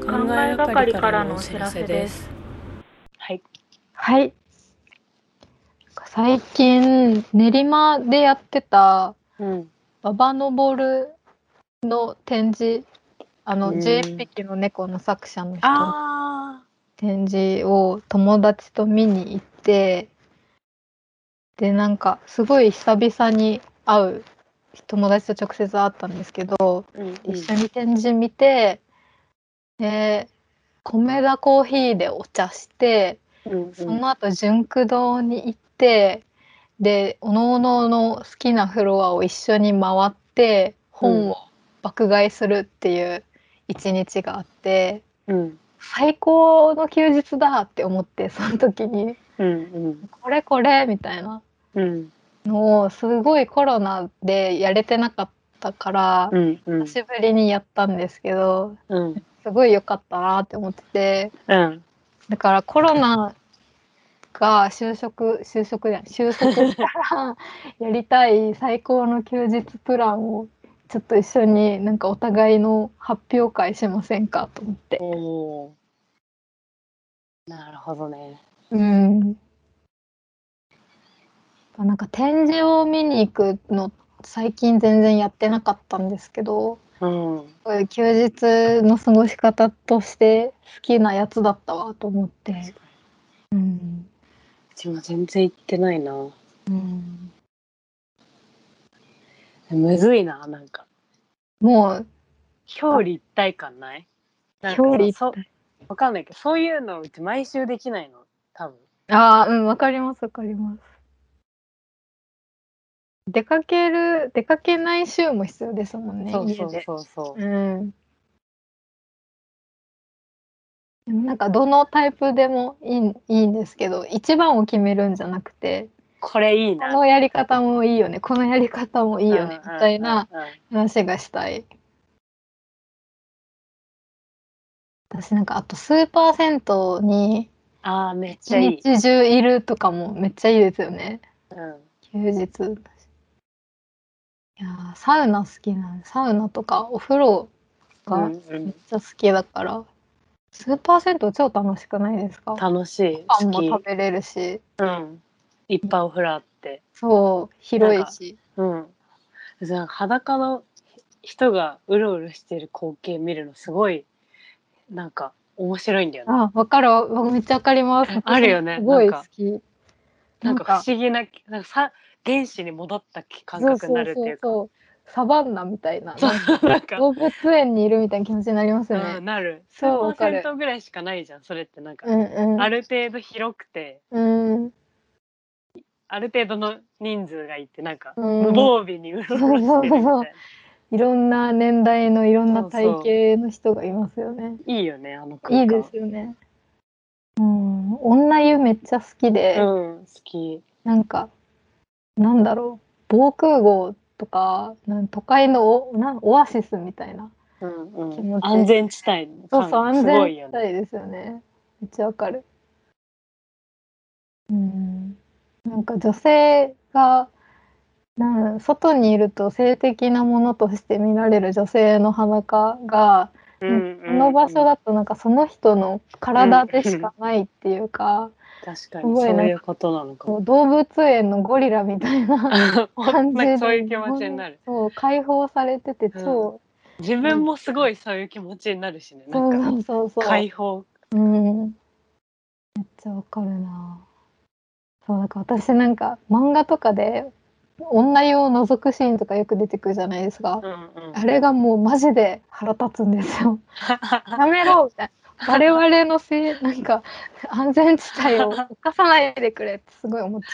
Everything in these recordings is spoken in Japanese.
考えがかりからのお知らせです。はい。はい。最近、練馬でやってた、うん。ババノボルの展示、あの、うん11匹の猫の作者の人のあ展示を友達と見に行って、で、なんか、すごい久々に会う友達と直接会ったんですけど、あ。うん。一緒に展示見て、で、米田コーヒーでお茶して、うん。その後純駆堂に行ってでおのおのの好きなフロアを一緒に回って本を爆買いするっていう一日があって、うん。最高の休日だって思ってその時にうん。うん。これこれみたいなうん。のをすごいコロナでやれてなかったからうん。うん。久しぶりにやったんですけどうん。すごい良かったなって思ってて。うん。だからコロナが就職就職じゃん収束したらやりたい最高の休日プランをちょっと一緒になんかお互いの発表会しませんかと思って。お。なるほどね。うん。なんか展示を見に行くの最近全然やってなかったんですけど、うん。休日の過ごし方として好きなやつだったわと思って。うん。うちも全然行ってないな。うんむずいな、なんか。もう表裏一体感ない？表裏一そうわかんないけど、そういうのうち毎週できないの。多分。ああ、うん、わかります、わかります。出かける、出かけない週も必要ですもんね、そうそう。そうそう。うん。でもなんかどのタイプでもいいいいんですけど、一番を決めるんじゃなくて、これいいこな。のやり方もいいよね、このやり方もいいよね、みたいな話がしたい。私なんかあとスーパー銭湯にああ、めっちゃいい。一日中いるとかもめっちゃいいですよね。うん。休日いやーサウナ好きなんサウナとかお風呂がうんうめっん、ちゃ好きだから、スーパー銭湯超楽しくないですか？楽しい。パン。も食べれるしうん。いっぱいお風呂あって。そう広いしうん。裸の人がうろうろしてる光景見るのすごいなんか面白いんだよね。あわかるわめっちゃわかりますあるよねすごいなんか好きなんか不思議ななんかさ原始に戻った感覚になるっていうか。そうそうそうサバンナみたいなそうなんか動物園にいるみたいな気持ちになりますようん、ね、なる。スそうーパーわかる銭湯ぐらいしかないじゃん。それってなんか、うんうんある程度広くて、うんある程度の人数がいてなんか、うん無防備にうろうろしてるみたいな。いろんな年代のいろんな体型の人がいますよね。いいよねあの空間。いいですよね。うん、女湯めっちゃ好きで、うん好き。なんか、なんだろう、防空壕とか、なん都会のおなんオアシスみたいな。うんうん。気持ちいい安全地帯のそうそう、感安。全地帯ですよね。めっちゃわかる。うん、なんか女性が、なん外にいると性的なものとして見られる女性の裸が、うんこの場所だとなんかその人の体でしかないっていうか、確かにそういうことなのかも。動物園のゴリラみたいな本感じでそういう気持ちになる。そう解放されてて超、自分もすごいそういう気持ちになるしね。なそんかうそうそう解放。うんめっちゃわかるなそうなんか私なんか漫画とかで女湯を覗くシーンとかよく出てくるじゃないですか、うんうん。あれがもうマジで腹立つんですよ やめろみたいな我々のせいなんか 安全地帯を犯さないでくれってすごい思っち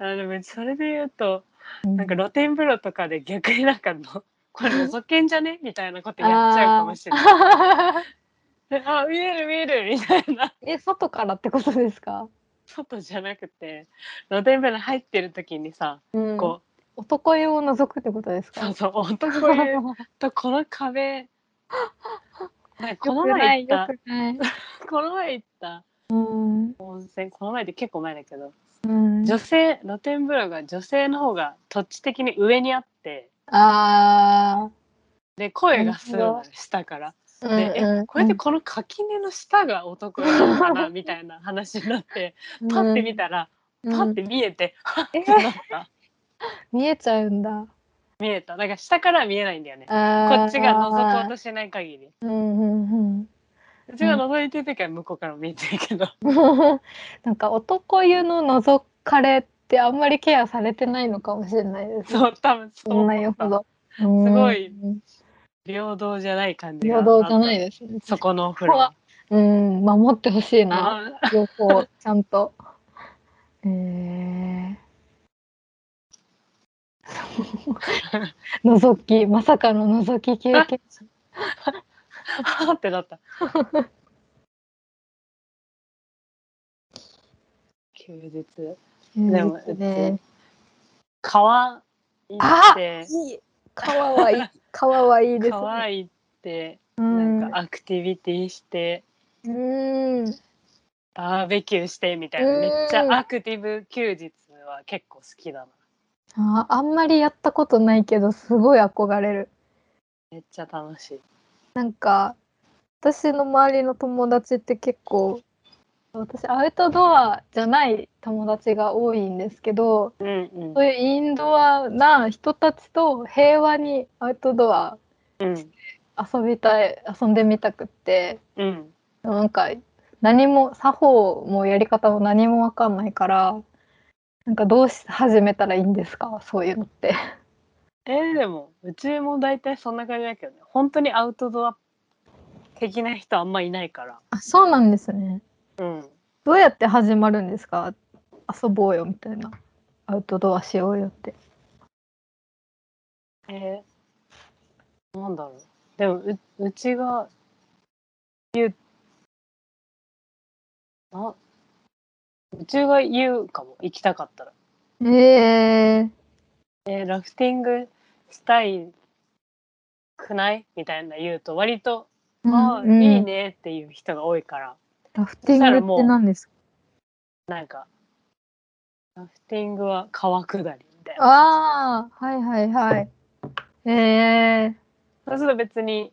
ゃ あでもそれで言うと、う。なんか露天風呂とかで逆になんかの これ覗けんじゃねみたいなことやっちゃうかもしれない。あ見える見えるみたいなえ外からってことですか？外じゃなくて露天風呂入ってる時にさ、うんこ男湯を覗くってことですか？うそうそう男湯とこの壁この前行った。この前行った。うん。温泉この前で結構前だけど。うん。女性露天風呂が女性の方が土地的に上にあって。あで声がするの下から。うんで、えうんこれでこの垣根の下が男なのかな？みたいな話になってパッて見たら、うん。パッて見えて、てえなった。見えちゃうんだ。見えただから下からは見えないんだよねここっちが覗こうとしない限りうんうんうちが覗いてる時は向こうからも見えてるけど、うん。なんか男湯の覗かれってあんまりケアされてないのかもしれないです。そう多分そそんなう思ったよほど。すごい平等じゃない感じが平等じゃないでですね。そこのお風呂はうん、守ってほしいな。あ両方ちゃんと。えー、覗きまさかの覗き経験。者。ーってなった。休日。でもうねち、川行って。いい。川はいい。川はいいですね。川行ってうなんんかアクティビティしてうん。バーベキューしてみたいな。うんめっちゃアクティブ休日は結構好きだなああんまりやったことないけどすごい憧れる。めっちゃ楽しい。なんか私の周りの友達って結構私アウトドアじゃない友達が多いんですけどうんうん。そういうインドアな人たちと平和にアウトドアうん。遊びたい遊んでみたくってうん。なんか何も作法もやり方も何も分かんないからなんかどうし始めたらいいんですか？そういうのって。えーでもうちも大体そんな感じだけどね。本当にアウトドア的な人あんまいないから。あそうなんですね。うん。どうやって始まるんですか？遊ぼうよみたいな。アウトドアしようよって。えー、なんだろう。でもううちが言うあうちが言うかも行きたかったら。えー、えーラフティングしたいくない？みたいな言うと割と「ああ、うん。いいね」っていう人が多いから。ラフティングって何ですか？なんかラフティングは川下りみたいなああはいはいはい。えー、そうすると別にん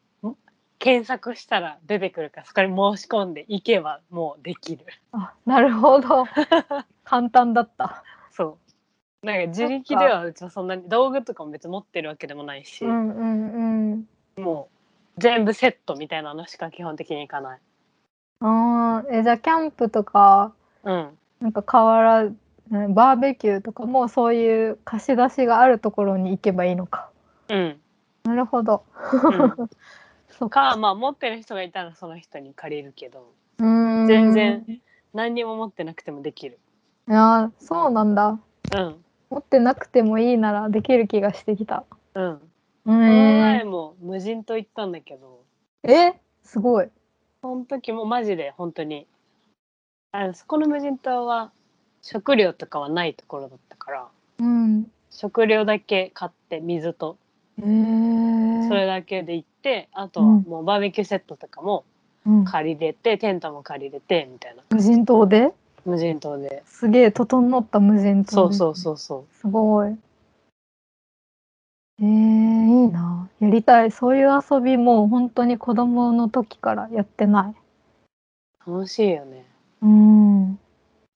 検索したら出てくるからそこに申し込んで行けばもうできる。あなるほど。簡単だった。そう。なんか自力ではうちはそんなに道具とかも別に持ってるわけでもないし、うんうんうん。もう全部セットみたいなのしか基本的にいかない。あーえじゃあキャンプとかうん。なんか河原なバーベキューとかもそういう貸し出しがあるところに行けばいいのか。うん、なるほど。うん、そっか。かまあ持ってる人がいたらその人に借りるけど全然。何にも持ってなくてもできるいやーそうなんだ。うん持ってなくてもいいならできる気がしてきた。うんうこの前。も無人島行ったんだけどえすごい。その時もマジで本当にあのそこの無人島は食料とかはないところだったからうん。食料だけ買って水とえー、それだけで行ってあとはうんもうバーベキューセットとかもうん、借りれてテントも借りれてみたいな無人島で？無人島ですげえ整った無人島そうそうそうそすごい。えー、いいな。やりたい。そういう遊びも本当に子供の時からやってない。う楽しいよねうん。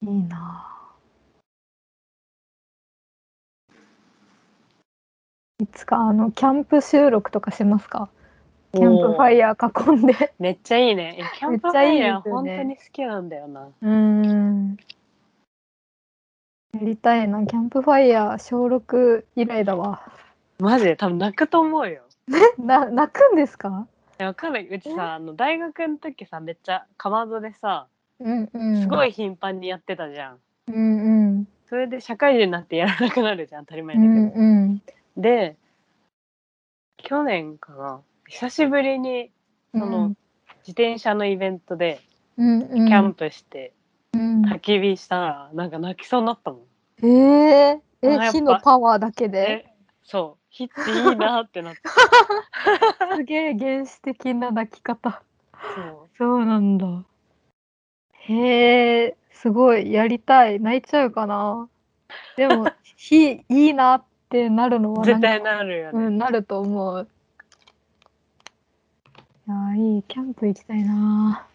いいな。いつかあのキャンプ収録とかしますか？キャンプファイヤー囲んで。めっちゃいいねえキャンプファイヤー本当に好きなんだよなうん。やりたいな。キャンプファイヤー小6以来だわ。マジ？で多分泣くと思うよ な泣くんですか？わかんないうちさあの大学の時さめっちゃかまどでさうんうん。すごい頻繁にやってたじゃん、うんうん。それで社会人になってやらなくなるじゃん当たり前うだけど、んうん。で去年かな久しぶりにその、自転車のイベントでキャンプしてうん、焚き火したらなんか泣きそうになったもん。えー、え火のパワーだけで？えそう。火っていいなってなって。すげえ原始的な泣き方。そう。そうなんだ。へえすごい。やりたい。泣いちゃうかな。でも 火いいなってなるのは絶対なるよね。うん、なると思ういやーいい、キャンプ行きたいなー。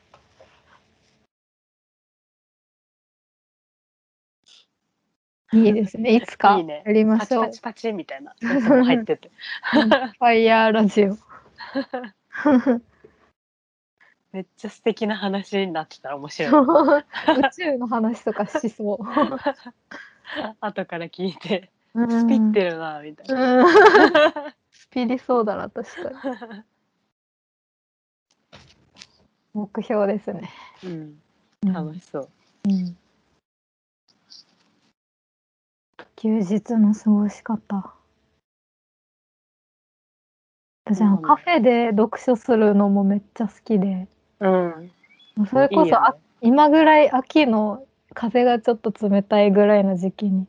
いいですね。いつかいいねやりましょう。パチパチパチみたいなやつも入っててファイヤーラジオ。めっちゃ素敵な話になってたら面白い 宇宙の話とかしそう。後から聞いてうんスピってるなみたいな、うん。スピりそうだな、確かに。目標ですね。うん。うん楽しそう。うん。休日の過ごし方。私あのカフェで読書するのもめっちゃ好きで、うん。それこそいいよね。あ今ぐらい秋の風がちょっと冷たいぐらいの時期に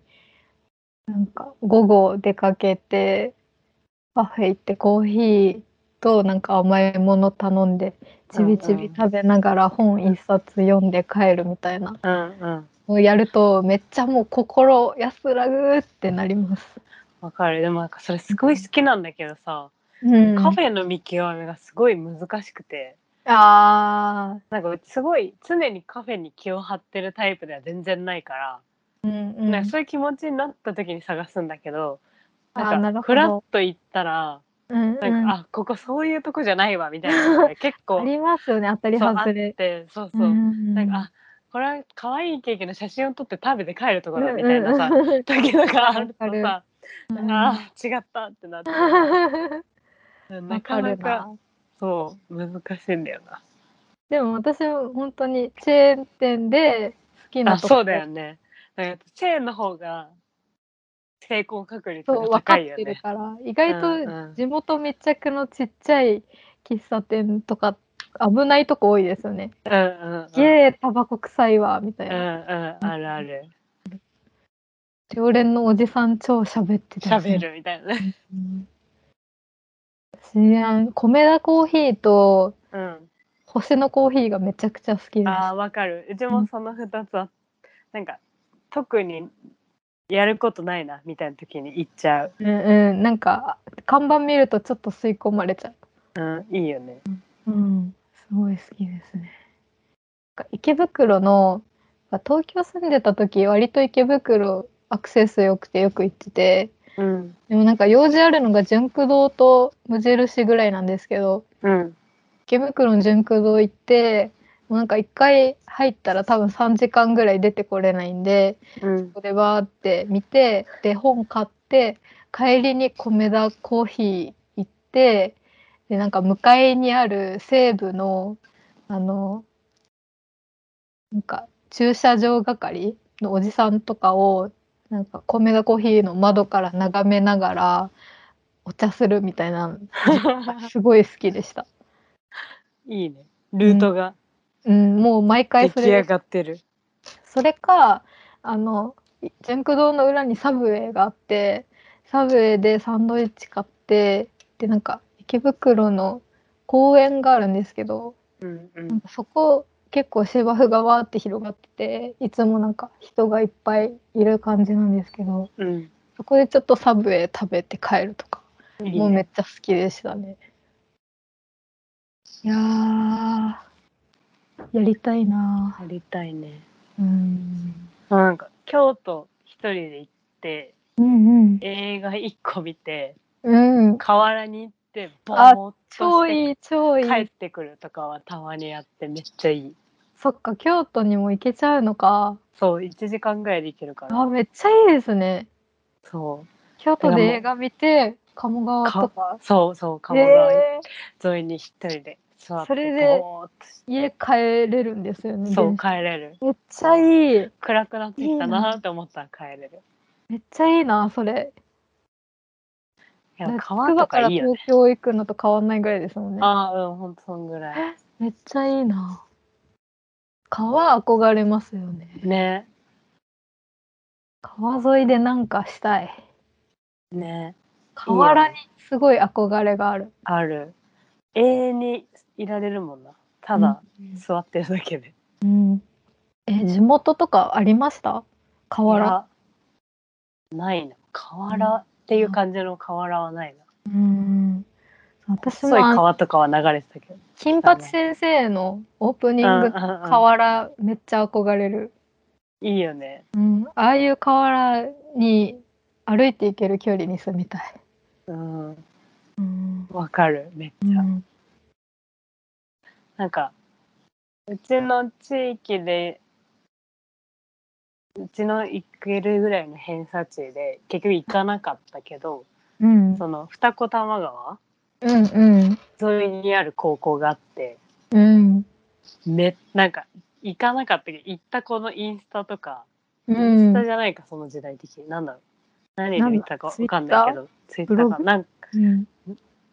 なんか午後出かけてカフェ行ってコーヒーとなんか甘いもの頼んでちびちび食べながら本一冊読んで帰るみたいな。うんうん。やるとめっちゃもう心安らぐってなります。わかる。でもなんかそれすごい好きなんだけどさ、うん、カフェの見極めがすごい難しくて。あなんかすごい常にカフェに気を張ってるタイプでは全然ないから、ー、うんうん、なんかそういう気持ちになった時に探すんだけど、なんかフラッと行ったらうんうん。なんか、あここそういうとこじゃないわみたいな結構 ありますよね当たり外れ。てそうそう、んなんかあこれは可愛いケーキの写真を撮って食べて帰るところだみたいなさ、うんうんうん時とかあるとさ、うんあー違ったってなって。な。わかなか。そう難しいんだよな。でも私は本当にチェーン店で好きなとこあそうだよね。なんかチェーンの方が成功確率がそう分かっ高いよね。てるから意外うんうんと地元密着のちっちゃい喫茶店とか危ないとこ多いですよね。うんうんうん。イエーイタバコ臭いわみたいうんうな。んあるある。常連のおじさん超喋ってたりす喋。るみたいなね。うん米田コーヒーとうん。星のコーヒーがめちゃくちゃ好きです。ああわかる。うちもその二つはなんか特にやることないなみたいな時に行っちゃう。うんうん、なんか看板見るとちょっと吸い込まれちゃう。うんいいよね。うん、すごい好きですね。池袋の東京住んでた時割と池袋アクセス良くてよく行っててうんでもなんか用事あるのが純駆堂と無印ぐらいなんですけどうん池袋の純駆堂行ってもうなんか一回入ったら多分3時間ぐらい出てこれないんでうんそれバーって見てで本買って帰りに米田コーヒー行ってでなんか向かいにある西武のあのなんか駐車場係のおじさんとかをなんか米田コーヒーの窓から眺めながらお茶するみたいな すごい好きでした。いいね。ルートがうん、もう毎回出来上それがってる。それかあの純駆堂の裏にサブウェイがあってサブウェイでサンドイッチ買ってでなんか池袋の公園があるんですけどうんうなんんかそこ結構芝生がわーって広がってていつもなんか人がいっぱいいる感じなんですけどうん。そこでちょっとサブウェイ食べて帰るとかもうめね。っちゃ好きでしたね。いやーやりたいな。やりたいね。うん。なんか京都一人で行ってうん映画一個見てうん。うん河原に行ってボあーっ超としていい超いい。帰ってくるとかはたまにやってめっちゃいい。そっか京都にも行けちゃうのか。そう1時間ぐらいで行けるから。あめっちゃいいですね。そう。京都で映画見て鴨川とか。そうそう鴨川え沿いに一人でそれで家帰れるんですよねそう帰れる。めっちゃいい。暗くなってきたななって思ったら帰れる。めっちゃいいなそれ。いやね川とかいいよね。東京行くのと変わんないぐらいですもんね。ああうんほんとそんぐらい。めっちゃいいな。川憧れますよね。ね。川沿いでなんかしたい。ね。河原にすごい憧れがある。ある。永遠にいられるもんな。ただうん座ってるだけで。うんえ地元とかありました？河原？ないな。河原っていう感じの河原はないな。うん私も川とかは流れてたけど。金八先生のオープニング河原めっちゃ憧れる。いいよね。うん、ああいう河原に歩いていける距離に住みたい。うん。うん。わかる。めっちゃ。うんなんか、うちの地域で、うちの行けるぐらいの偏差値で、結局行かなかったけど、うん。その二子玉川？うんうん。沿いにある高校があって、うん。め、なんか、行かなかったけど、行った子のインスタとか、うインスタんじゃないか、その時代的に。なんだろう。何で見たかなんだ？わかんないけど、ツイッター？か。なんか、うん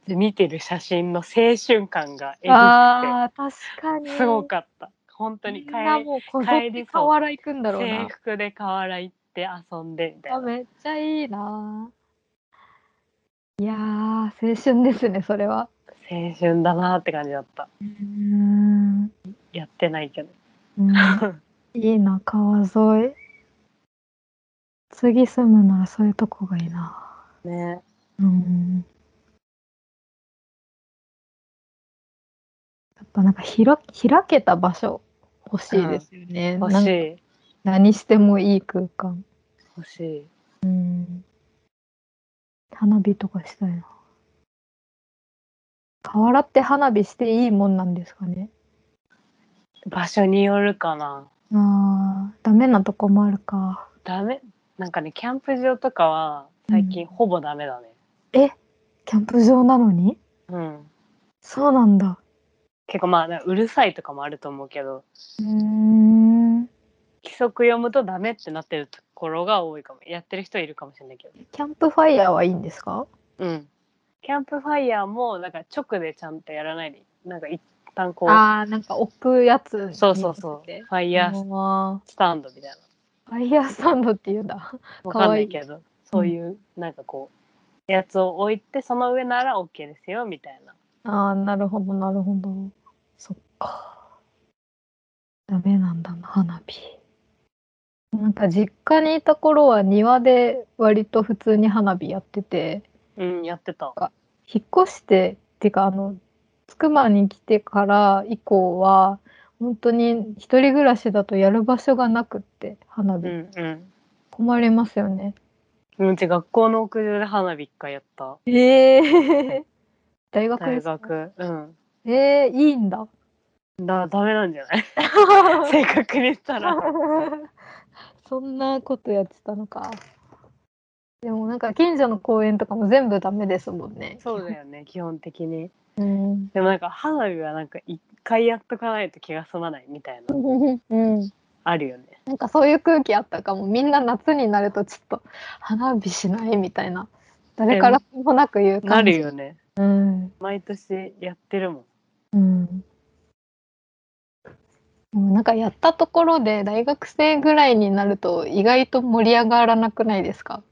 見てる写真の青春感がえぐあー確かにすごかった。本当にみんな帰もうこぞって河原行くんだろう制な服で河原行って遊んでみたいな。あめっちゃいいないやー青春ですねそれは青春だなって感じだった。うんやってないけど。うん いいな川沿い次住むならそういうとこがいいなね。うんやっぱなんか開開けた場所欲しいですよね、欲なんかしい。何してもいい空間。欲しい。うん。花火とかしたいな。河原って花火していいもんなんですかね？場所によるかな。あーダメなとこもあるか。ダメ？なんかね、キャンプ場とかは最近ほぼダメだね。え？キャンプ場なのに？うん。そうなんだ結構まあ、うるさいとかもあると思うけど、うーん規則読むとダメってなってるところが多いかも。やってる人いるかもしれないけど。キャンプファイヤーはいいんですか？うん。キャンプファイヤーも、なんか直でちゃんとやらないで、なんか一旦こう、ああなんか置くやつそうそうそう。フファイヤーァスタンドみたいファイヤースタンドっていうんだな。わかんないけど、そういう、なんかこう、やつを置いて、その上なら OK ですよ、みたいな。ああなるほどなるほど。そっか。ダメなんだな花火。なんか実家にいた頃は庭で割と普通に花火やってて。うん、やってた。引っ越してっていうかあのつくばに来てから以降は本当に一人暮らしだとやる場所がなくって花火、うんうん。困りますよね。うち学校の屋上で花火一回やった。ええ大学大ですか？学。うん。えー、いいんだだ、ダメなんじゃない？正確に言ったら。そんなことやってたのかでもなんか近所の公園とかも全部ダメですもんねそうだよね、基本的に。うんでもなんか花火はなんか一回やっとかないと気が済まないみたいな、うんあるよね。なんかそういう空気あったかもみんな夏になるとちょっと花火しないみたいな誰からもなく言うな感じるよね。うん。毎年やってるもん。うん。でもなんかやったところで大学生ぐらいになると意外と盛り上がらなくないですか？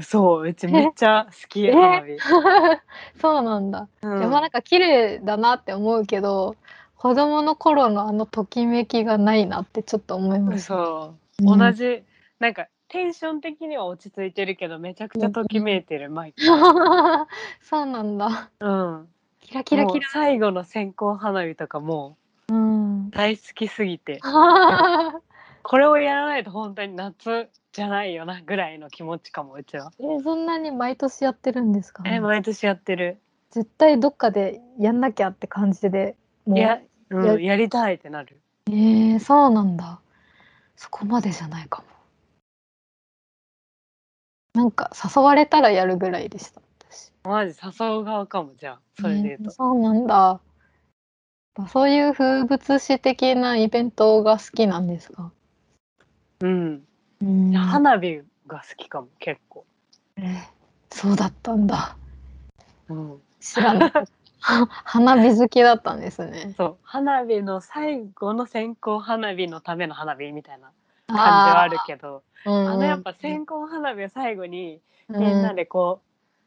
そう、うちめっちゃ好き、え花火。そうなんだ、うん。でもなんか綺麗だなって思うけど子供の頃のあのときめきがないなってちょっと思います、そう、うん。同じ、なんかテンション的には落ち着いてるけど、めちゃくちゃときめいてる、毎回。そうなんだうん。キラキラキラ最後の線香花火とかもうん大好きすぎて、これをやらないと本当に夏じゃないよなぐらいの気持ちかも、うちは。えそんなに毎年やってるんですか？え、毎年やってる。絶対どっかでやんなきゃって感じでもういや、うん、ややりたいってなる。えー、そうなんだそこまでじゃないかもなんか誘われたらやるぐらいでした私。マジ誘う側かも、じゃあ、それで言うと。えーそうなんだ。そういう風物詩的なイベントが好きなんですか、うん。うん。花火が好きかも、結構。えーそうだったんだ。うん。知らなかった。花火好きだったんですね。そう、花火の最後の線香花火のための花火みたいな感じはあるけど、あーあのやっぱ線香花火を最後にうんみんなでこ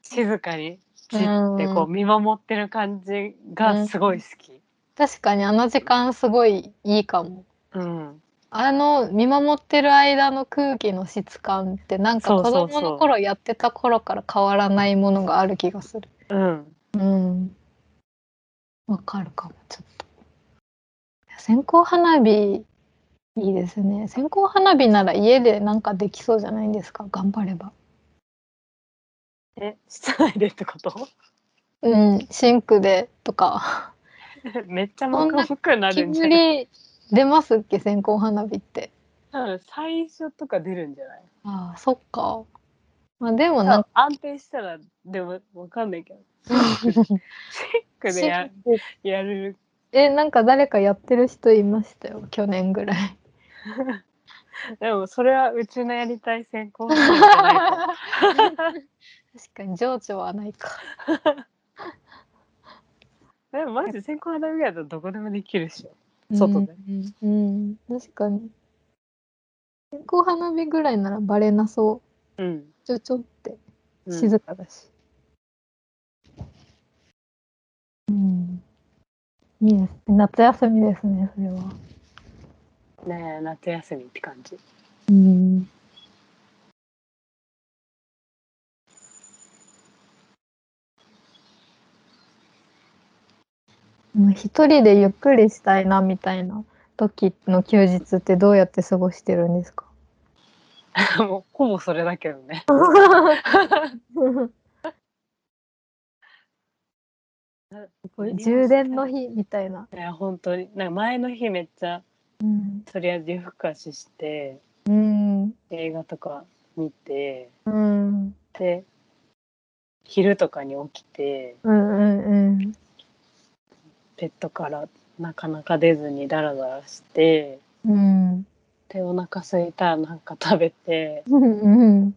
う静かにじってこう見守ってる感じがすごい好き。確かにあの時間すごいいいかもうん。あの見守ってる間の空気の質感ってなんか子供の頃やってた頃から変わらないものがある気がする。うん。うん。わかるかもちょっと線香花火いいですね。線香花火なら家でなんかできそうじゃないですか？頑張れば。え室内でってこと？うんシンクでとか。めっちゃ黙々くなるんじゃない？煙出ますっけ？線香花火って。最初とか出るんじゃない？ああそっか。まあでもなんか安定したらでもわかんないけど。シンクでややる。えなんか誰かやってる人いましたよ？去年ぐらい でもそれはうちのやりたい線香花火じゃないと確かに情緒はないか。でもマジで線香花火だとどこでもできるっしょ。外で。うん、うん。うん確かに。線香花火ぐらいならバレなそう。うん、ちょちょって。うん。静かだし。うん、いいですね。夏休みですねそれはねえ夏休みって感じ。うん。もう一人でゆっくりしたいなみたいな時の休日ってどうやって過ごしてるんですか？もうほぼそれだけどね。充電の日みたいな。いや本当に。なんか前の日めっちゃうん。とりあえず夜更かししてうん。映画とか見てうん。で昼とかに起きてうんうんベッドからなかなか出ずにダラダラしてうん。でお腹空いたらなんか食べてうん。うん。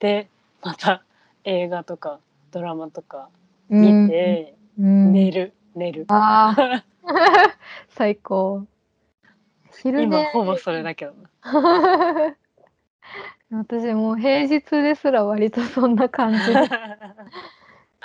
でまた映画とかドラマとかうん。見て、うん。寝る寝るああ、最高。昼今寝。ほぼそれだけどな 私もう平日ですら割とそんな感じで。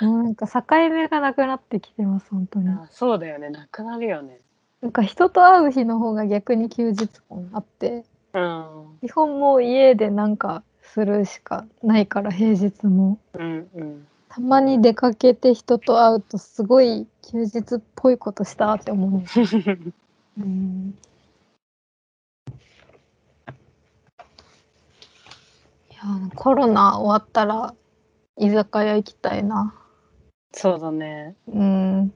もうなんか境目がなくなってきてます、本当に。あそうだよねなくなるよねなんか人と会う日の方が逆に休日感あって、うん基本もう家でなんかするしかないから平日も。うんうんたまに出かけて人と会うとすごい休日っぽいことしたって思うんです。うんいやコロナ終わったら居酒屋行きたいな。そうだねうん。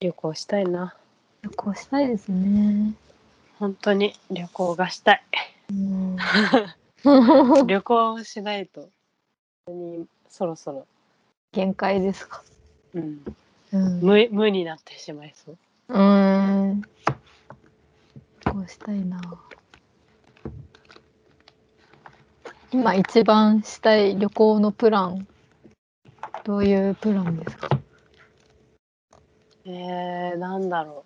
旅行したいな旅行したいですね。本当に旅行がしたいうん、旅行しないと本当にそろそろ、限界ですか。うん、うん。無無になってしまいそううん。旅行したいな。今一番したい旅行のプラン。どういうプランですか？えー、なんだろ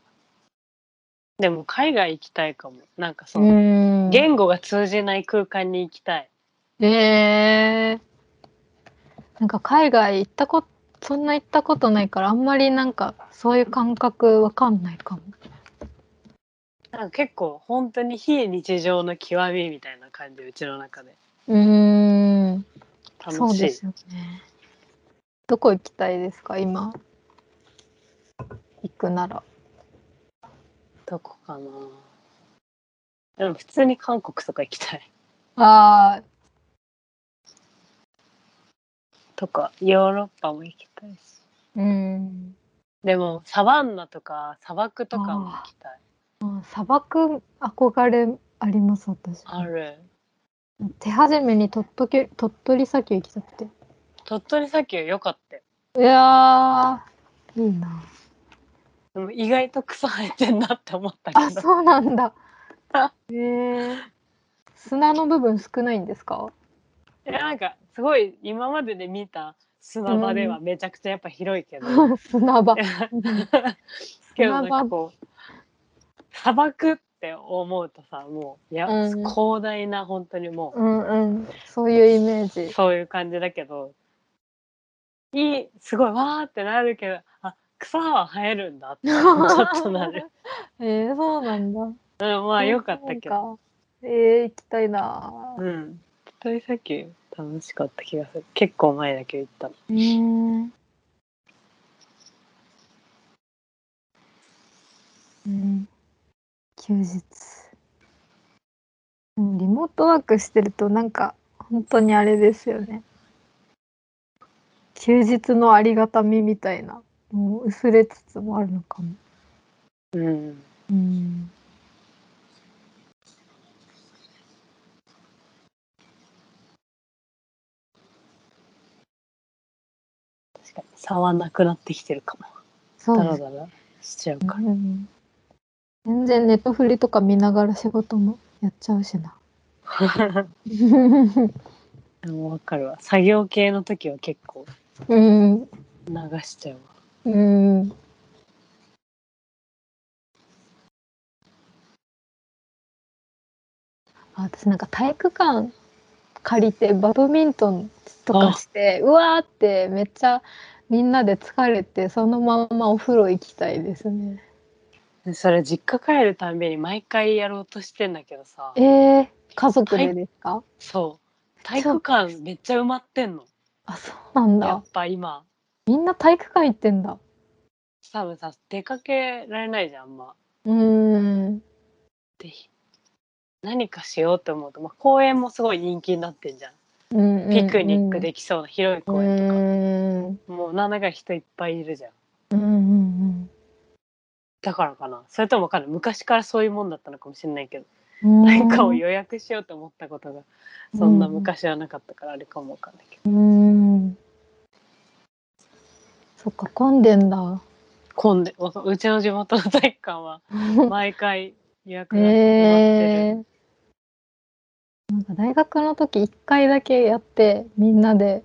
うでも海外行きたいかもなんかそう、ん言語が通じない空間に行きたいえー、なんか海外行ったこそんな行ったことないからあんまりなんかそういう感覚わかんないかも。なんか結構本当に非日常の極みみたいな感じうちの中でうーん、楽しい。そうですよね。どこ行きたいですか今？行くなら。どこかな。でも普通に韓国とか行きたい。ああ、とかヨーロッパも行きたいし。うん。でもサバンナとか砂漠とかも行きたい。あ砂漠憧れあります私。ある手始めに鳥取鳥取砂丘行きたくて。鳥取砂丘良かったよいやーいいな。でも意外と草生えてんなって思ったけあどそうなんだ。へえ砂の部分少ないんですか？いやなんかすごい今までで見た砂場ではめちゃくちゃやっぱ広いけど、砂場。けどなんかこう砂漠って思うとさもういや、うん、広大な本当にもう、うんうん、そういうイメージ。そういう感じだけど。いいすごいわーってなるけどあ草は生えるんだってちょっとなる。えー、そうなんだ、うん、まあよかったけど。えー、行きたいな。うん。絶対さっき楽しかった気がする。結構前だけ行ったうん。うん、休日。うんリモートワークしてるとなんか本当にあれですよね。休日のありがたみみたいなもう薄れつつもあるのかも。うんうん、確かに差はなくなってきてるかもそうだらだらしちゃうからうん全然ネットフリとか見ながら仕事もやっちゃうしな。でもわかるわ作業系の時は結構うん、流しちゃうわうん、あ私なんか体育館借りてバドミントンとかしてうわーってめっちゃみんなで疲れてそのままお風呂行きたいですね。でそれ実家帰るたんびに毎回やろうとしてんだけどさ。えー、家族でですか？そう。体育館めっちゃ埋まってんの。あそうなんだ。やっ。ぱ今。みんな体育館行ってんだ。多分さ出かけられないじゃんあんま。うーん。で何かしようと思うと、まあ、公園もすごい人気になってんじゃん。うんピクニックできそうな広い公園とか、うん。もうなんだか人いっぱいいるじゃんだからかな。それともわかんない。昔からそういうもんだったのかもしれないけど、うん。何かを予約しようと思ったことがそんな昔はなかったからあれかもわかんないけど、うん。そっか混んでんだ。混んでうちの地元の体育館は 毎回予約が埋まってる、えー、なんか大学の時一回だけやってみんなで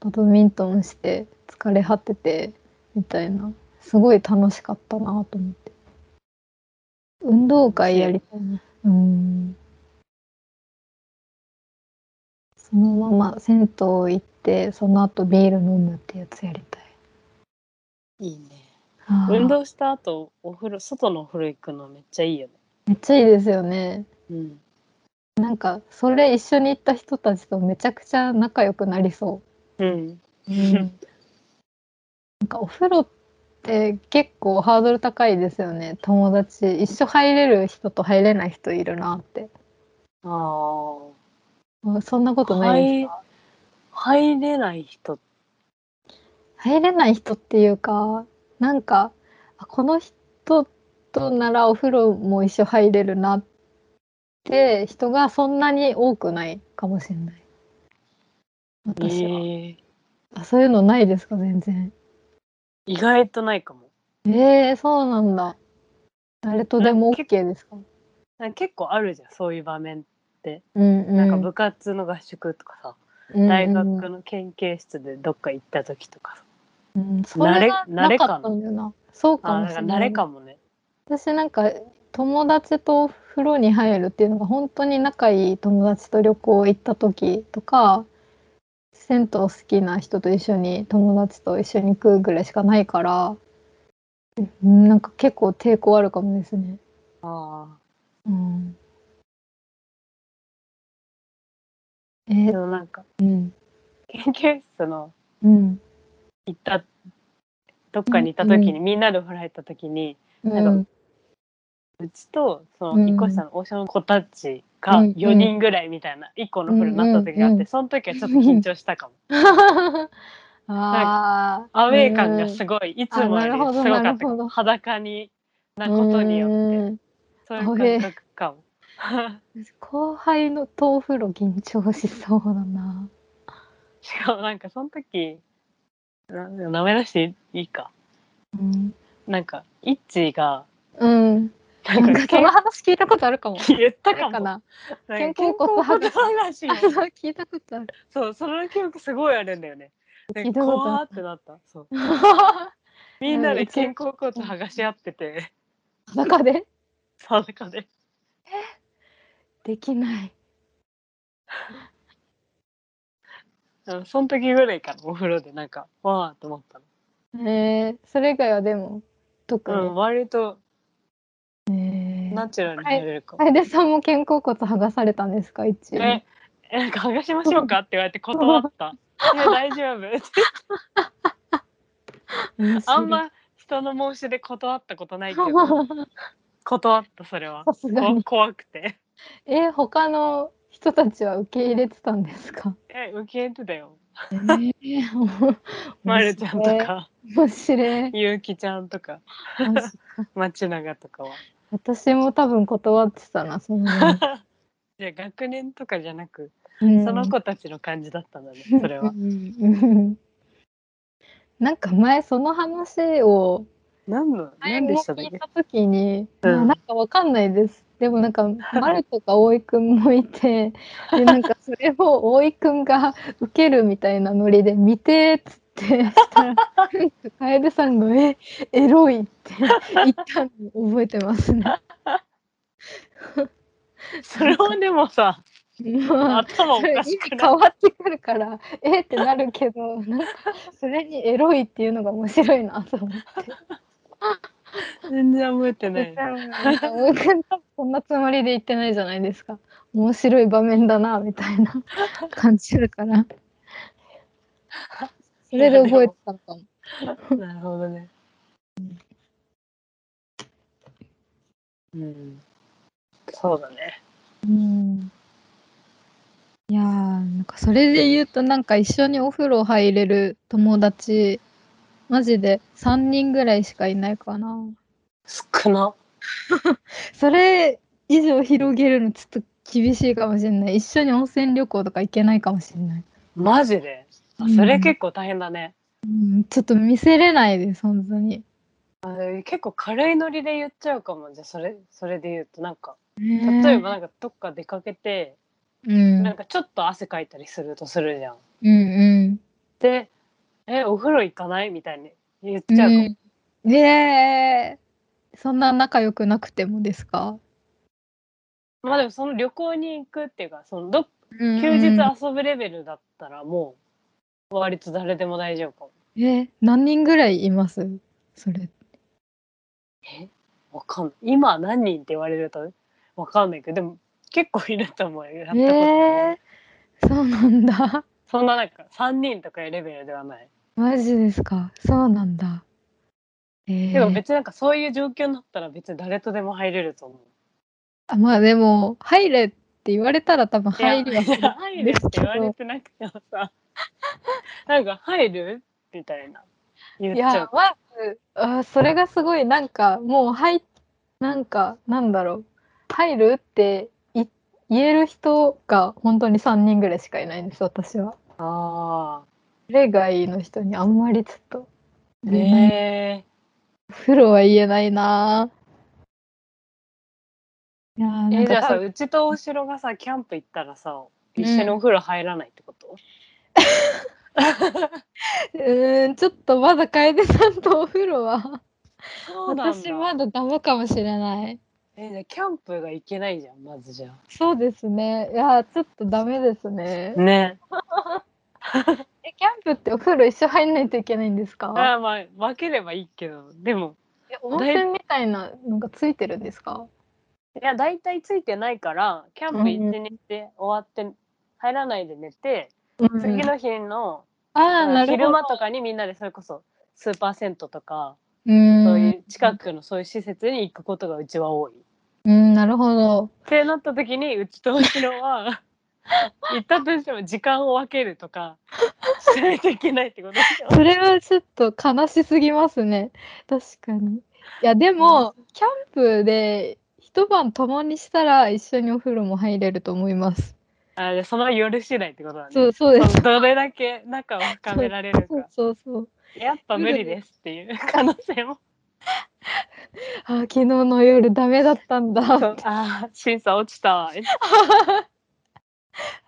バドミントンして疲れ果ててみたいなすごい楽しかったなと思って。運動会やりたいな。うん。そのまま銭湯行ってその後ビール飲むってやつやりたい。いいね。運動した後お風呂外のお風呂行くのめっちゃいいよね。めっちゃいいですよね。うん。なんかそれ一緒に行った人たちとめちゃくちゃ仲良くなりそう。うん。うん。なんかお風呂って結構ハードル高いですよね。友達一緒入れる人と入れない人いるなって。ああそんなことないですか、あ入れない人。入れない人っていうかなんかあこの人とならお風呂も一緒入れるなって人がそんなに多くないかもしれない。私は、えー。あそういうのないですか？全然意外とないかも。えー、そうなんだ。誰とでも OK ですか？結構あるじゃんそういう場面うんうん。なんか部活の合宿とかさ、うんうん。大学の研究室でどっか行った時とかさ。うん、それが慣れなかったんだよな。そうかもしれない。れかもね。私なんか友達と風呂に入るっていうのが本当に仲いい友達と旅行行った時とか銭湯好きな人と一緒に友達と一緒に行くぐらいしかないからうんなんか結構抵抗あるかもですね。あうん、えあでーもなんかうん。研究室のうん。行ったどっかに行った時に、みんなでお風呂入った時にうん。うちとそうん。の一個下の王将の子たちがうん4人ぐらいみたいな1個のお風呂になった時があって、その時はちょっと緊張したかも。アウェー感がすごい、いつもよりすごかった。裸になことによってうん。そういう感覚かも。後輩のとお風呂緊張しそうだな。しかもなんかその時な名前出していいか。うん。なんかイッチーがうん。ななんんかその話聞いたことあるかも。言ったかな？肩甲骨話。聞いたことある。そうその記憶すごいあるんだよね。で聞いたことある。ってなった。そう。みんなで肩甲骨剥がし合ってて。中で？裸で。できない。うんその時ぐらいかなお風呂で。なんかわーって思ったえー、それ以外はでも特の、うん、割とナチュラルに入れるかも、楓さんも肩甲骨剥がされたんですか？一応。ええなんか剥がしましょうか？って言われて断った。いや大丈夫。あんま一人の申し出断ったことないけど。断ったそれは。怖くて。え他の人たちは受け入れてたんですか？え受け入れてたよ。えー、まるちゃんとか。面白い。ゆうきちゃんとか。町永 とかは私も多分断ってたなその。じゃあ学年とかじゃなくうん。その子たちの感じだったんだね それは。うんうんなんか前その話を何の何でしたっけ？聞いた時に、うん。あなんかわかんないです。でもなんか丸とか大井くんもいて でなんかそれを大井くんが受けるみたいなノリで見てっつってしたら楓さんが「えエロい」って言ったの覚えてますね。それはでもさまあ頭おかしく変わってくるからえってなるけどなんかそれにエロいっていうのが面白いなと思って。全然覚えてないなんなつもりで言ってないじゃないですか。面白い場面だなみたいな感じるから。それで覚えてたのかも。なるほどねうんそうだねうん。いやーなんかそれで言うとなんか一緒にお風呂入れる友達マジで3人ぐらいしかいないかな。少な それ以上広げるのちょっと厳しいかもしれない。一緒に温泉旅行とか行けないかもしれない。マジで？あそれ結構大変だね、うん、ちょっと見せれないです本当に。あ結構軽いノリで言っちゃうかもじゃあそれそれで言うとなんか例例えばなんかどっか出かけて、うん、なんかちょっと汗かいたりするとするじゃん。うんうん。で「えお風呂行かない?」みたいに言っちゃうかも。うん、えー、そんな仲良くなくてもですか？まあでもその旅行に行くっていうかそのど休休日遊ぶレベルだったらもう割と誰でも大丈夫かも。えー何人ぐらいいます？それ。わかんない今何人って言われるとわかんないけどでも結構いると思うよやったことない、えー、そうなんだ。そんななんか3人とかいうレベルではない。マジですか？そうなんだ。えでもー、別になんかそういう状況になったら別に誰とでも入れると思う。あまあでも入れって言われたら多分入りはするいや入るって言われてなくてもさ なんか入る？みたいな。言っいちゃう。やまずあそれがすごいなんかもう入なんかなんだろう。入るってい言える人が本当に3人ぐらいしかいないんです私は。あそれ以外の人にあんまりちょっと。あねお風呂は言えないなぁ。いやーえじゃあさうちとお城がさキャンプ行ったらさ一緒にお風呂入らないってこと、うーんちょっとまだ楓さんとお風呂は。私まだダメかもしれない。えじゃあキャンプが行けないじゃんまずじゃそうですね。いやーちょっとダメですね。あ。ね。えキャンプってお風呂一緒入んないといけないんですか？あまあ分ければいいけど。でもえ温泉みたいなのがついてるんですか？いや大体ついてないからキャンプ一日して終わって入らないで寝て、次の日の、あ昼間とかにみんなでそれこそスーパー銭湯とか、うん。そういう近くのそういう施設に行くことがうちは多い。っうんなるほど。てなった時にうちと後ろは 行ったとしても時間を分けるとかしないといけないってことでしょ？それはちょっと悲しすぎますね。確かに。いやでも、キャンプで一晩共にしたら一緒にお風呂も入れると思いますあでその夜次第ってことだね。そうそうです。どれだけ仲を深められるそうかそうそう。やっぱ無理ですっていう可能性も。あー昨日の夜ダメだったんだ。あー審査落ちたわ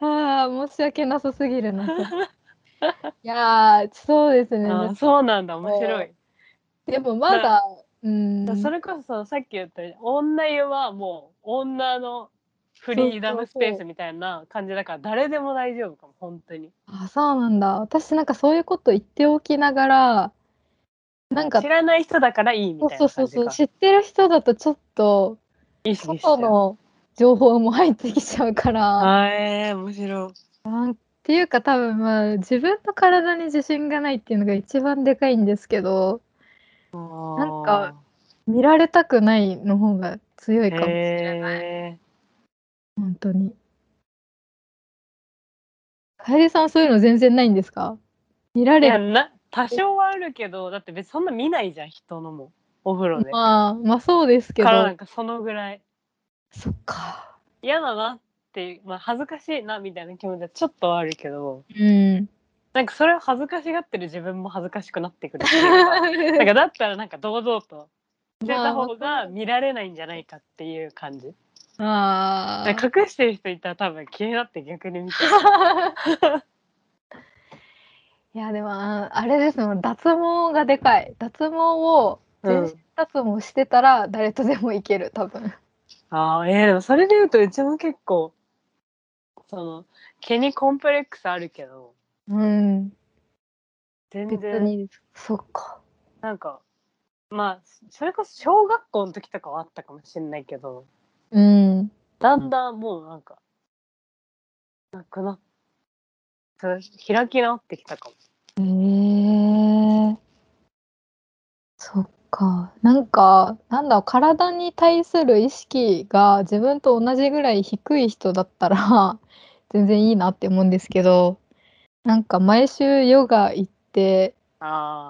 あー申し訳なさすぎるな。いやーそうですね。そうなんだ。面白い。でもまだうん。それこそさっき言ったように女湯はもう女のフリーダムスペースみたいな感じだから誰でも大丈夫かも本当に。あそうなんだ。私なんかそういうこと言っておきながらなんか知らない人だからいいみたいそうそうそう知ってる人だとちょっと外の情報も入ってきちゃうから。あえー、面白い。っていうか多分まあ自分の体に自信がないっていうのが一番でかいんですけどなんか見られたくないの方が強いかもしれない。へ本当に。楓さんそういうの全然ないんですか？見らーいやれる。な多少はあるけどだって別にそんな見ないじゃん人のもお風呂で。まあ、まあそうですけからなど。んかそのぐらいそっか。嫌だなって、まあ、恥ずかしいなみたいな気持ちはちょっとはあるけどうん。なんかそれを恥ずかしがってる自分も恥ずかしくなってくるっていうか なんかだったらなんか堂々としてた方が見られないんじゃないかっていう感じ。あなんか隠してる人いたら多分気になって逆に見てあ。いやでもああれですもん脱毛がでかい。脱毛を全身脱毛してたら誰とでもいける多分。ああ、えー、でもそれで言うとうちも結構その毛にコンプレックスあるけど。うん。別全然。にそっか。なんかまあそれこそ小学校の時とかはあったかもしれないけど。うんだんだんもうなんかなくな開き直ってきたかも。へえそっかなんかなんだ体に対する意識が自分と同じぐらい低い人だったら 全然いいなって思うんですけどなんか毎週ヨガ行って。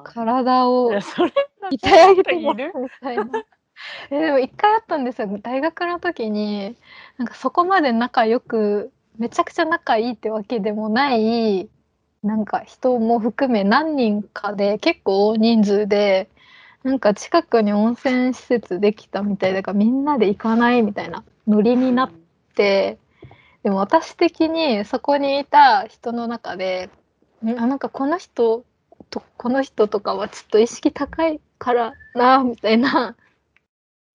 体を鍛え上げてますいる？みたいな。えでも一回あったんですよ。大学の時になんかそこまで仲良くめちゃくちゃ仲いいってわけでもないなんか人も含め何人かで結構大人数でなんか近くに温泉施設できたみたいだからみんなで行かないみたいなノリになってでも私的にそこにいた人の中であなんかこの人とこの人とかはちょっと意識高いからなみたいな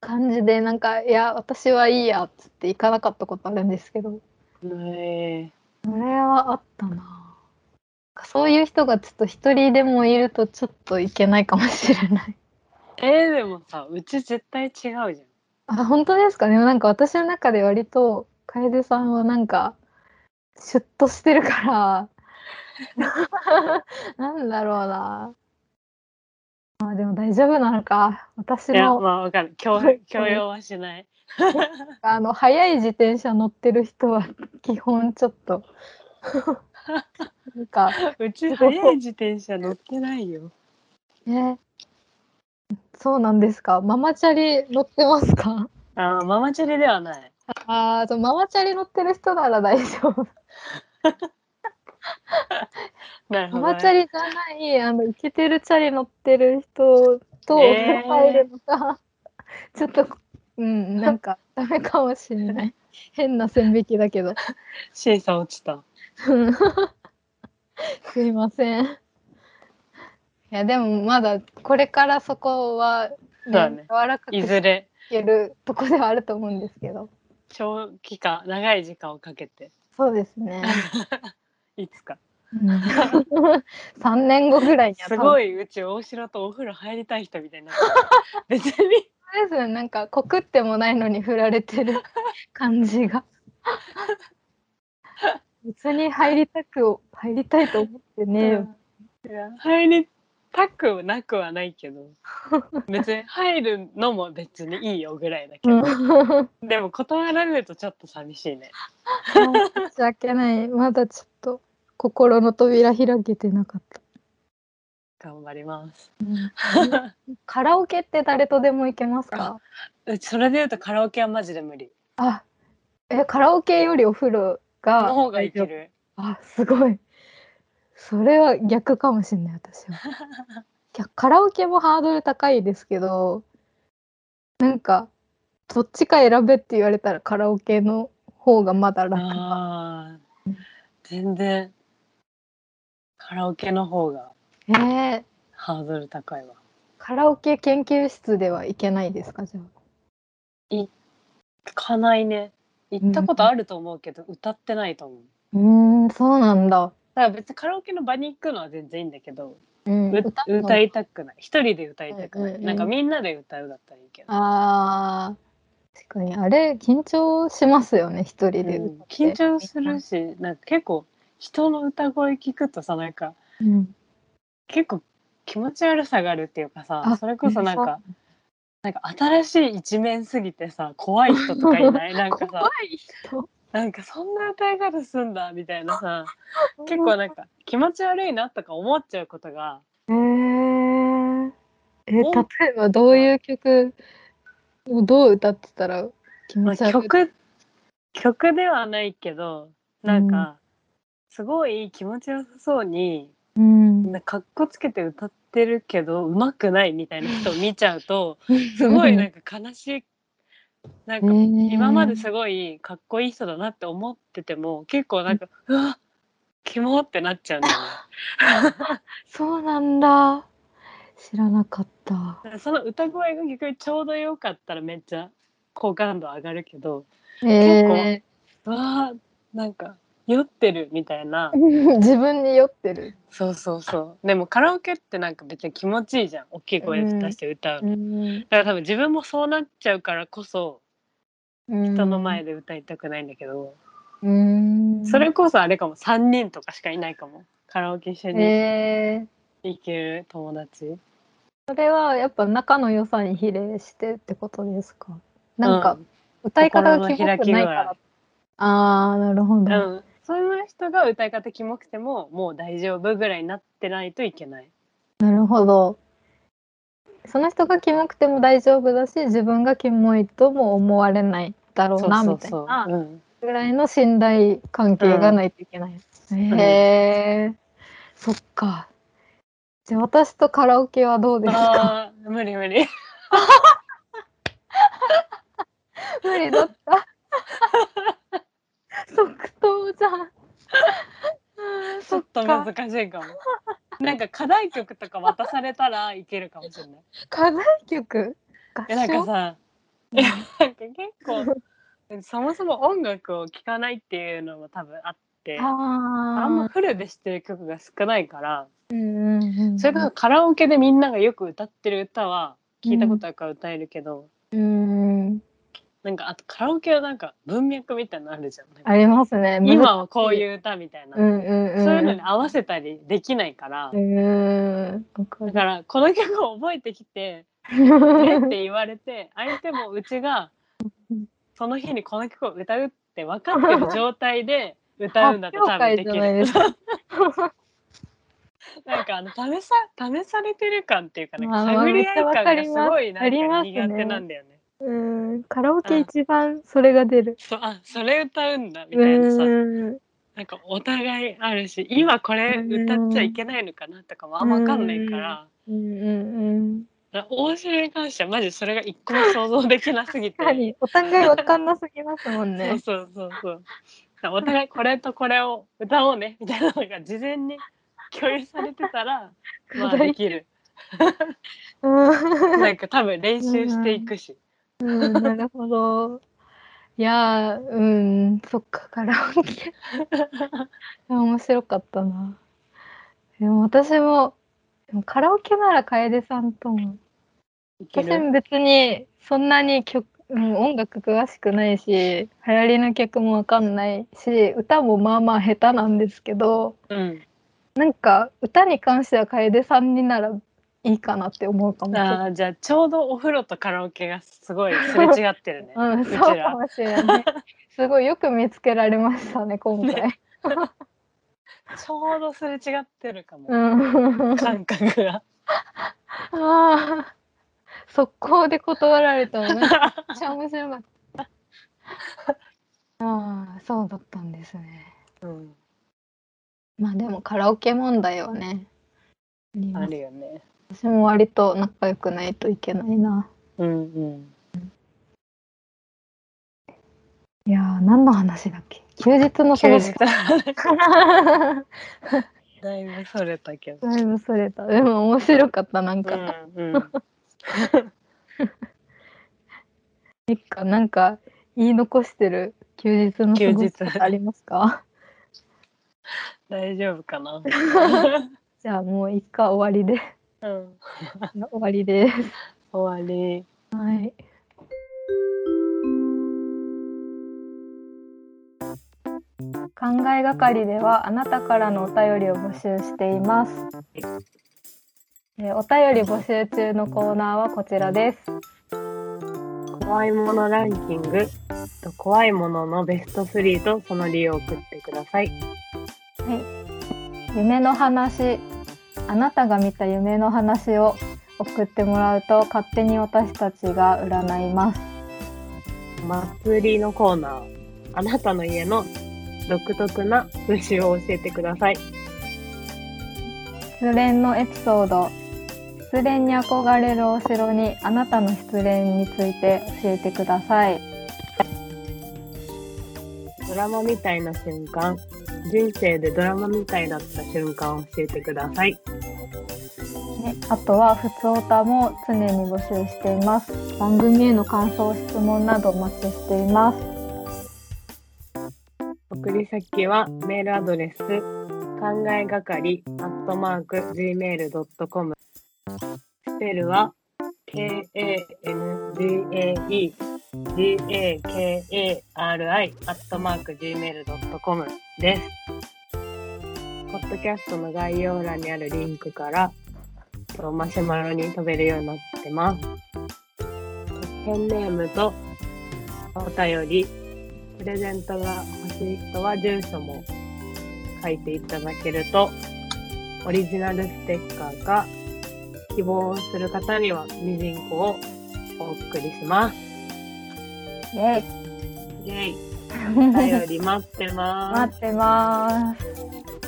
感じでなんかいや私はいいやっつって行かなかったことあるんですけど。ねそれはあったな。そういう人がちょっと一人でもいるとちょっといけないかもしれない。ええー、でもさうち絶対違うじゃん。あ本当ですか？ねなんか私の中で割と楓さんはなんかシュッとしてるから。なんだろうな。まあでも大丈夫なのか。私いやのまあわかる。強 強要はしない。あの速い自転車乗ってる人は基本ちょっと。なんか。うち速い自転車乗ってないよ。えそうなんですか。ママチャリ乗ってますか？あーママチャリではない。ああママチャリ乗ってる人なら大丈夫なるほど、ね。ママチャリじゃないあのイケてるチャリ乗ってる人と入るのが、ちょっとうんなんかダメかもしれない。変な線引きだけど。審査落ちた。うん。すいません。いやでもまだこれからそこは、ねね。柔らかくいずれ。いけるとこではあると思うんですけど。長期間長い時間をかけて。そうですね、いつか。うん、3年後ぐらいにはすごいうち大城とお風呂入りたい人みたいになってる 別に。ですよなんか告ってもないのに振られてる 感じが。別に入りたく入りたいと思ってねえよ。いや入りたくなくはないけど。別に入るのも別にいいよぐらいだけど、うん。でも断られるとちょっと寂しいね。申し訳ない。まだち心の扉開けてなかった。頑張ります。カラオケって誰とでも行けますか？それで言うとカラオケはマジで無理。あえカラオケよりお風呂がの方がいける。あすごい。それは逆かもしれない私は。逆カラオケもハードル高いですけどなんかどっちか選べって言われたらカラオケの方がまだ楽全然カラオケの方がえ。ー、ハードル高いわ。カラオケ研究室では行けないですかじゃあ。行かないね。行ったことあると思うけど、歌ってないと思う。うーんそうなんだ、だから別にカラオケの場に行くのは全然いいんだけど、うん、う歌いたくない。一人で歌いたくない、うん。なんかみんなで歌うだったらいいけど、あー。確かに。あれ緊張しますよね一人でうん。歌って。緊張するしなんか結構人の歌声聞くとさなんかうん。結構気持ち悪さがあるっていうかさあそれこそなんかなんか新しい一面すぎてさ怖い人とかいない？なんか怖さい人？なんかそんな歌い方すんだみたいなさ 結構なんか気持ち悪いなとか思っちゃうことがえー、えお例えばどういう曲をどう歌ってたら気まあ、持ち悪い、曲曲ではないけどなんか、すごい気持ちよさそうにうん、なんかかっこつけて歌ってるけどうまくないみたいな人を見ちゃうと すごいなんか悲しい。なんか今まですごいかっこいい人だなって思ってても結構なんかうわキモってなっちゃうんだよ そうなんだ。知らなかった。ねその歌声が逆にちょうどよかったらめっちゃ好感度上がるけどえうわなんか酔ってるみたいな。ー、自分に酔ってる、そうそうそう。でもカラオケってなんか別に気持ちいいじゃん。大きい声出して歌うの、ん、だから多分自分もそうなっちゃうからこそ人人の前で歌いたくないんだけど、うん。それこそあれかも。3人とかしかいないかも。カラオケ一緒にえー、行ける友達、それはやっぱ仲の良さに比例してってことですか？なんか、うん。歌い方がキモくないか心の開き具合。らああなるほど、うん、その人が歌い方キモくてももう大丈夫ぐらいになってないといけない。なるほど。その人がキモくても大丈夫だし自分がキモいとも思われないだろうなみたいな。うん、ぐらいの信頼関係がないといけない、へえそっか。じゃあ私とカラオケはどうですか？無理無理。無理だった即答じゃん。ちょっとか難しいかも。なんか課題曲とか渡されたらいけるかもしれない。課題曲？合えなんか唱さいやなんか結構そもそも音楽を聴かないっていうのも多分あってああんまあフルで知ってる曲が少ないからうんうんうんそれからカラオケでみんながよく歌ってる歌は聞いたことあるから歌えるけど、うんなんかあとカラオケはなんか文脈みたいなのあるじゃん。ありますね。今はこういう歌みたいな、うんうんうん。そういうのに合わせたりできないから、だからこの曲を覚えてきて「ね」って言われて相手もうちがその日にこの曲を歌うって分かってる状態で歌うんだと多分できる。なんかあの試さ試されてる感っていうかなんかまあまあ探り合い感がすごいなんか苦手なんだよね。うんカラオケ一番それが出る。そうあそれ歌うんだみたいなさ。うん。なんかお互いあるし今これ歌っちゃいけないのかなとかもあんま分かんないから。うんうんだから大城に関してはマジそれが一個も想像できなすぎて。お互いわかんなすぎますもんね。そうそうそうそう。お互いこれとこれを歌おうね。みたいなのが事前に共有されてたら まあできる。うん。なんか多分練習していくし、うんなるほど。いやーうんそっかカラオケ。面白かったな。でも私もでもカラオケなら楓さんとも。私別にそんなに曲、うん、音楽詳しくないし流行りの曲もわかんないし歌もまあまあ下手なんですけど。うん。なんか歌に関しては楓さんにならいいかなって思うかも。しれない。あーじゃあちょうどお風呂とカラオケがすごいすれ違ってるね。うん、ちそうらかもしれない。すごいよく見つけられましたね今回。ちょうどすれ違ってるかも、感覚が。あ速攻で断られたのめっちゃ面白かった。ああそうだったんですね。うん。まあでもカラオケ問題はねありあます。るよね私も割と仲良くないといけないな。うんうん。いやー何の話だっけ？休日の過休日ごし方。だいぶそれたけど。だいぶそれた。でも面白かったなんか。うんうん。いっかなんか言い残してる休日の過ごし休日方ありますか？大丈夫かな。じゃあもう一回終わりでうん終わりです。終わりはい。考えがかりではあなたからのお便りを募集しています。えーお便り募集中のコーナーはこちらです。怖いものランキングと怖いもののベスト3とその理由を送ってください。夢の話、あなたが見た夢の話を送ってもらうと勝手に私たちが占います。祭りのコーナー。あなたの家の独特な風習を教えてください。失恋のエピソード。失恋に憧れるお城にあなたの失恋について教えてください。ドラマみたいな瞬間。人生でドラマみたいだった瞬間を教えてください。ねあとは、ふつおたも常に募集しています。番組への感想、質問などお待ちしています。送り先はメールアドレス考えがかりアットマーク gmail.com スペルは k-a-n-g-a-e gakari.gmail.com です。ポッドキャストの概要欄にあるリンクからとマシュマロに飛べるようになってます。ペンネームとお便りプレゼントが欲しい人は住所も書いていただけると、オリジナルステッカーか、希望する方にはミジンコをお送りします。イェイイェイ。お便り待ってます。待ってます。